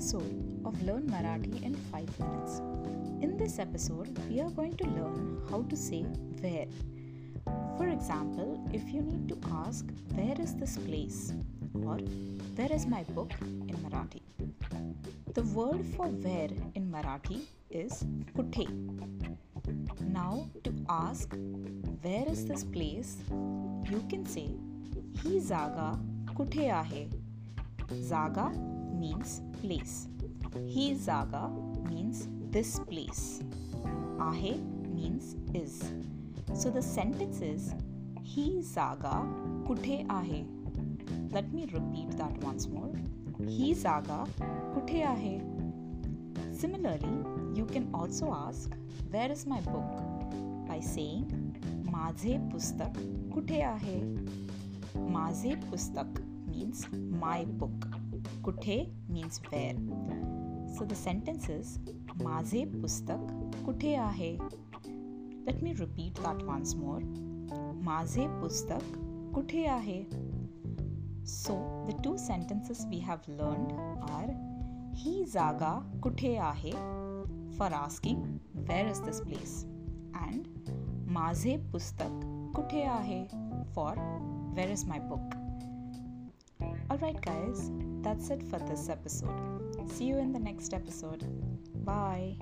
learn Marathi in 5 minutes. In this episode, we are going to learn how to say where. For example, if you need to ask, Where is this place? or Where is my book in Marathi? The word for where in Marathi is kuthe. Now, to ask, Where is this place? you can say, Hi zaga kuthe ahe. Zaga means place. He Zaga means this place. Ahe means is. So the sentence is He Zaga Kuthe Ahe. Let me repeat that once more. He Zaga Kuthe Ahe. Similarly, you can also ask Where is my book? by saying Maze Pustak Kuthe Ahe. Maze Pustak means my book. Kuthe means where. So the sentence is Maze Pustak Kuthe Ahe. Let me repeat that once more. Maze Pustak Kuthe Ahe. So the two sentences we have learned are He Zaga Kuthe Ahe for asking where is this place and Maze Pustak Kuthe Ahe for where is my book. Alright, guys, that's it for this episode. See you in the next episode. Bye.